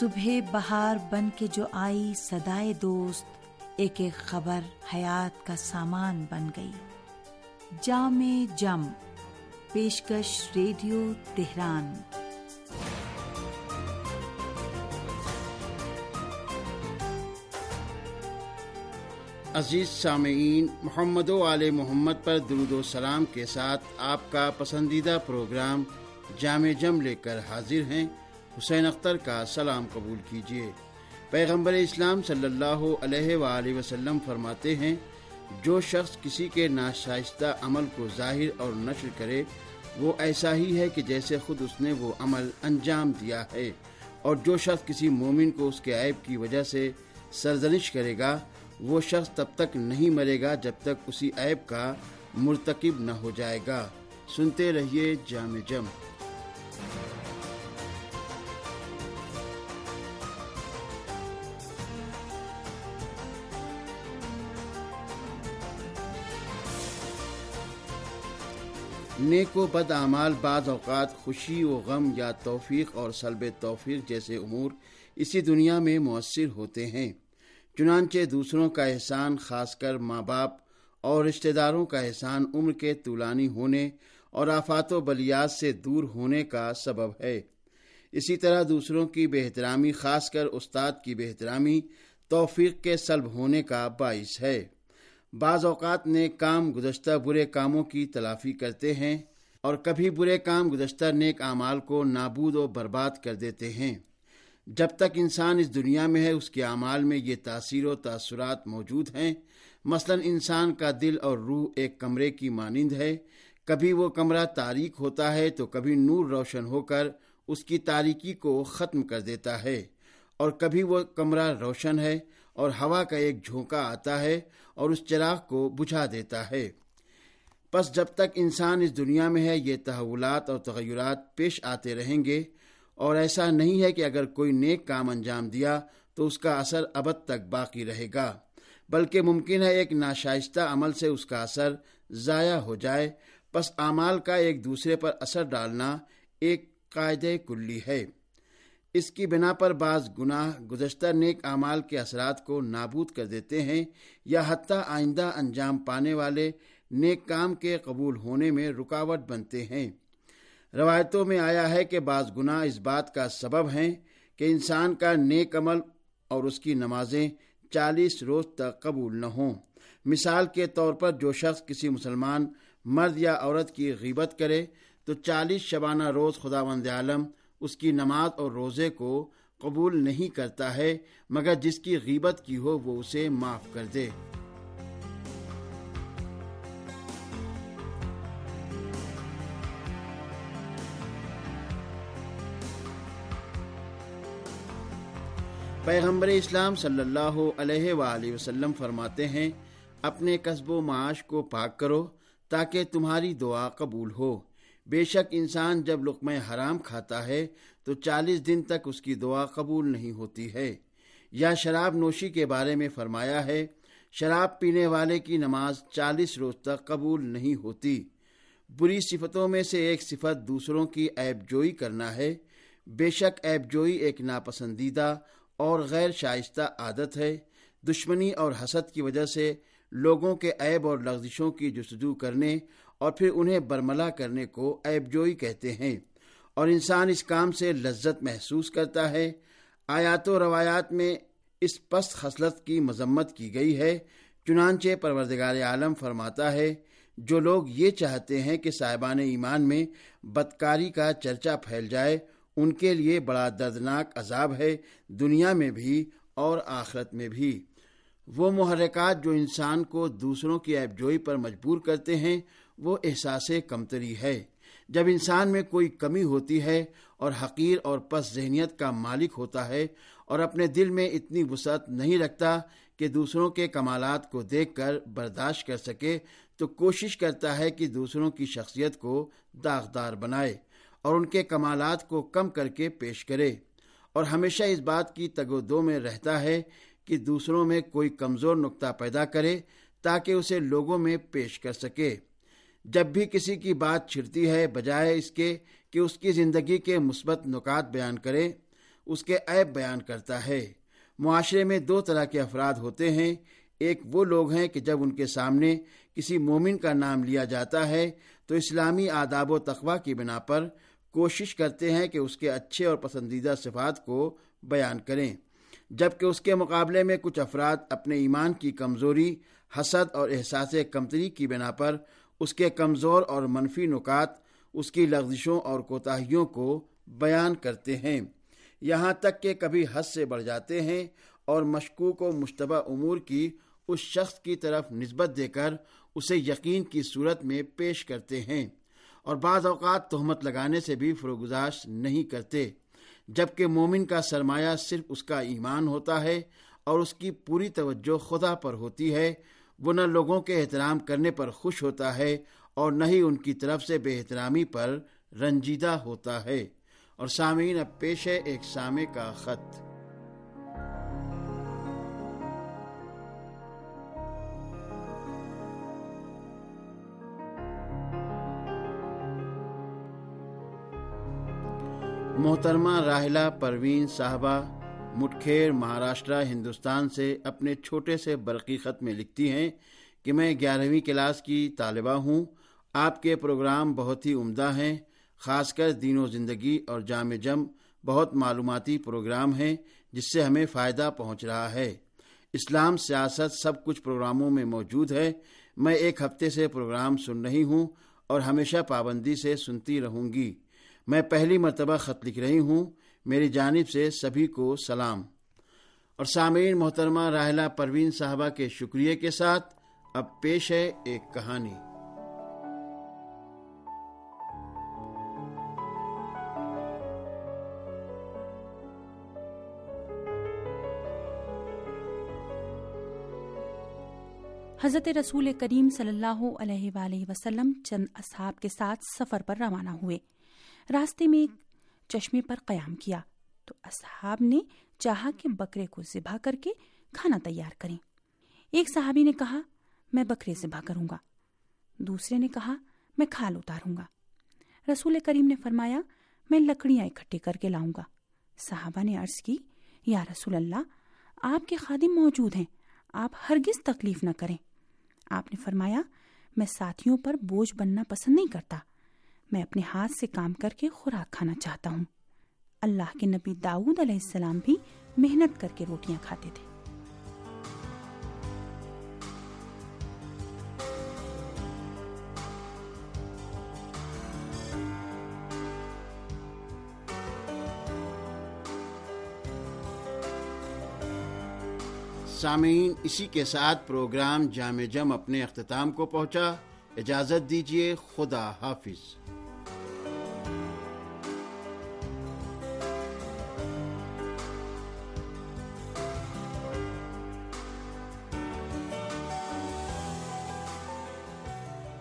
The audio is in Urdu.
صبح بہار بن کے جو آئی سدائے دوست، ایک ایک خبر حیات کا سامان بن گئی۔ جام جم، پیشکش ریڈیو تہران۔ عزیز سامعین، محمد و آل محمد پر درود و سلام کے ساتھ آپ کا پسندیدہ پروگرام جامع جم لے کر حاضر ہیں۔ حسین اختر کا سلام قبول کیجیے پیغمبر اسلام صلی اللہ علیہ وآلہ وسلم فرماتے ہیں، جو شخص کسی کے ناشائستہ عمل کو ظاہر اور نشر کرے، وہ ایسا ہی ہے کہ جیسے خود اس نے وہ عمل انجام دیا ہے۔ اور جو شخص کسی مومن کو اس کے عیب کی وجہ سے سرزنش کرے گا، وہ شخص تب تک نہیں مرے گا جب تک اسی عیب کا مرتکب نہ ہو جائے گا۔ سنتے رہیے جامع جم۔ نیک و بد اعمال بعض اوقات خوشی و غم یا توفیق اور سلب توفیق جیسے امور اسی دنیا میں مؤثر ہوتے ہیں۔ چنانچہ دوسروں کا احسان خاص کر ماں باپ اور رشتہ داروں کا احسان عمر کے طولانی ہونے اور آفات و بلیات سے دور ہونے کا سبب ہے۔ اسی طرح دوسروں کی بہترامی خاص کر استاد کی بہترامی توفیق کے سلب ہونے کا باعث ہے۔ بعض اوقات نیک کام گزشتہ برے کاموں کی تلافی کرتے ہیں اور کبھی برے کام گزشتہ نیک اعمال کو نابود و برباد کر دیتے ہیں۔ جب تک انسان اس دنیا میں ہے، اس کے اعمال میں یہ تاثیر و تاثرات موجود ہیں۔ مثلا انسان کا دل اور روح ایک کمرے کی مانند ہے۔ کبھی وہ کمرہ تاریک ہوتا ہے تو کبھی نور روشن ہو کر اس کی تاریکی کو ختم کر دیتا ہے۔ اور کبھی وہ کمرہ روشن ہے اور ہوا کا ایک جھونکا آتا ہے اور اس چراغ کو بجھا دیتا ہے۔ پس جب تک انسان اس دنیا میں ہے، یہ تحولات اور تغیرات پیش آتے رہیں گے۔ اور ایسا نہیں ہے کہ اگر کوئی نیک کام انجام دیا تو اس کا اثر ابد تک باقی رہے گا، بلکہ ممکن ہے ایک ناشائستہ عمل سے اس کا اثر ضائع ہو جائے۔ پس اعمال کا ایک دوسرے پر اثر ڈالنا ایک قاعدہ کلی ہے۔ اس کی بنا پر بعض گناہ گزشتہ نیک اعمال کے اثرات کو نابود کر دیتے ہیں یا حتیٰ آئندہ انجام پانے والے نیک کام کے قبول ہونے میں رکاوٹ بنتے ہیں۔ روایتوں میں آیا ہے کہ بعض گناہ اس بات کا سبب ہیں کہ انسان کا نیک عمل اور اس کی نمازیں چالیس روز تک قبول نہ ہوں۔ مثال کے طور پر جو شخص کسی مسلمان مرد یا عورت کی غیبت کرے تو چالیس شبانہ روز خدا وند عالم اس کی نماز اور روزے کو قبول نہیں کرتا ہے، مگر جس کی غیبت کی ہو وہ اسے معاف کر دے۔ پیغمبر اسلام صلی اللہ علیہ وآلہ وسلم فرماتے ہیں، اپنے قصب و معاش کو پاک کرو تاکہ تمہاری دعا قبول ہو۔ بے شک انسان جب لقمہ حرام کھاتا ہے تو چالیس دن تک اس کی دعا قبول نہیں ہوتی ہے۔ یا شراب نوشی کے بارے میں فرمایا ہے، شراب پینے والے کی نماز چالیس روز تک قبول نہیں ہوتی۔ بری صفتوں میں سے ایک صفت دوسروں کی عیب جوئی کرنا ہے۔ بے شک عیب جوئی ایک ناپسندیدہ اور غیر شائستہ عادت ہے۔ دشمنی اور حسد کی وجہ سے لوگوں کے عیب اور لغزشوں کی جستجو کرنے اور پھر انہیں برملا کرنے کو عیب جوئی کہتے ہیں۔ اور انسان اس کام سے لذت محسوس کرتا ہے۔ آیات و روایات میں اس پست خصلت کی مذمت کی گئی ہے۔ چنانچہ پروردگار عالم فرماتا ہے، جو لوگ یہ چاہتے ہیں کہ صاحبان ایمان میں بدکاری کا چرچا پھیل جائے، ان کے لیے بڑا دردناک عذاب ہے دنیا میں بھی اور آخرت میں بھی۔ وہ محرکات جو انسان کو دوسروں کی ایب جوئی پر مجبور کرتے ہیں وہ احساس کمتری ہے۔ جب انسان میں کوئی کمی ہوتی ہے اور حقیر اور پس ذہنیت کا مالک ہوتا ہے اور اپنے دل میں اتنی وسعت نہیں رکھتا کہ دوسروں کے کمالات کو دیکھ کر برداشت کر سکے، تو کوشش کرتا ہے کہ دوسروں کی شخصیت کو داغدار بنائے اور ان کے کمالات کو کم کر کے پیش کرے۔ اور ہمیشہ اس بات کی تگو دو میں رہتا ہے کہ دوسروں میں کوئی کمزور نقطہ پیدا کرے تاکہ اسے لوگوں میں پیش کر سکے۔ جب بھی کسی کی بات چھڑتی ہے، بجائے اس کے کہ اس کی زندگی کے مثبت نکات بیان کرے، اس کے عیب بیان کرتا ہے۔ معاشرے میں دو طرح کے افراد ہوتے ہیں۔ ایک وہ لوگ ہیں کہ جب ان کے سامنے کسی مومن کا نام لیا جاتا ہے، تو اسلامی آداب و تقوا کی بنا پر کوشش کرتے ہیں کہ اس کے اچھے اور پسندیدہ صفات کو بیان کریں۔ جبکہ اس کے مقابلے میں کچھ افراد اپنے ایمان کی کمزوری، حسد اور احساس کمتری کی بنا پر اس کے کمزور اور منفی نکات، اس کی لغزشوں اور کوتاہیوں کو بیان کرتے ہیں۔ یہاں تک کہ کبھی حد سے بڑھ جاتے ہیں اور مشکوک و مشتبہ امور کی اس شخص کی طرف نسبت دے کر اسے یقین کی صورت میں پیش کرتے ہیں۔ اور بعض اوقات تہمت لگانے سے بھی فروگزاش نہیں کرتے، جبکہ مومن کا سرمایہ صرف اس کا ایمان ہوتا ہے اور اس کی پوری توجہ خدا پر ہوتی ہے۔ وہ نہ لوگوں کے احترام کرنے پر خوش ہوتا ہے اور نہ ہی ان کی طرف سے بے احترامی پر رنجیدہ ہوتا ہے۔ اور سامعین، اب پیش ہے ایک سامع کا خط۔ محترمہ راہلہ پروین صاحبہ مٹکھیر مہاراشٹرا ہندوستان سے اپنے چھوٹے سے برقی خط میں لکھتی ہیں کہ میں گیارہویں کلاس کی طالبہ ہوں۔ آپ کے پروگرام بہت ہی عمدہ ہیں، خاص کر دین و زندگی اور جامع جم۔ بہت معلوماتی پروگرام ہیں، جس سے ہمیں فائدہ پہنچ رہا ہے۔ اسلام سیاست سب کچھ پروگراموں میں موجود ہے۔ میں ایک ہفتے سے پروگرام سن رہی ہوں اور ہمیشہ پابندی سے سنتی رہوں گی۔ میں پہلی مرتبہ خط لکھ رہی ہوں۔ میری جانب سے سبھی کو سلام۔ اور سامعین محترمہ راہلہ پروین صاحبہ کے شکریہ کے ساتھ اب پیش ہے ایک کہانی۔ حضرت رسول کریم صلی اللہ علیہ وآلہ وسلم چند اصحاب کے ساتھ سفر پر روانہ ہوئے۔ راستے میں ایک چشمے پر قیام کیا تو اصحاب نے چاہا کہ بکرے کو ذبح کر کے کھانا تیار کریں۔ ایک صحابی نے کہا، میں بکرے ذبح کروں گا۔ دوسرے نے کہا، میں کھال اتاروں گا۔ رسول کریم نے فرمایا، میں لکڑیاں اکٹھے کر کے لاؤں گا۔ صحابہ نے عرض کی، یا رسول اللہ، آپ کے خادم موجود ہیں، آپ ہرگز تکلیف نہ کریں۔ آپ نے فرمایا، میں ساتھیوں پر بوجھ بننا پسند نہیں کرتا۔ میں اپنے ہاتھ سے کام کر کے خوراک کھانا چاہتا ہوں۔ اللہ کے نبی داؤد علیہ السلام بھی محنت کر کے روٹیاں کھاتے تھے۔ سامعین، اسی کے ساتھ پروگرام جامع جم اپنے اختتام کو پہنچا۔ اجازت دیجیے خدا حافظ۔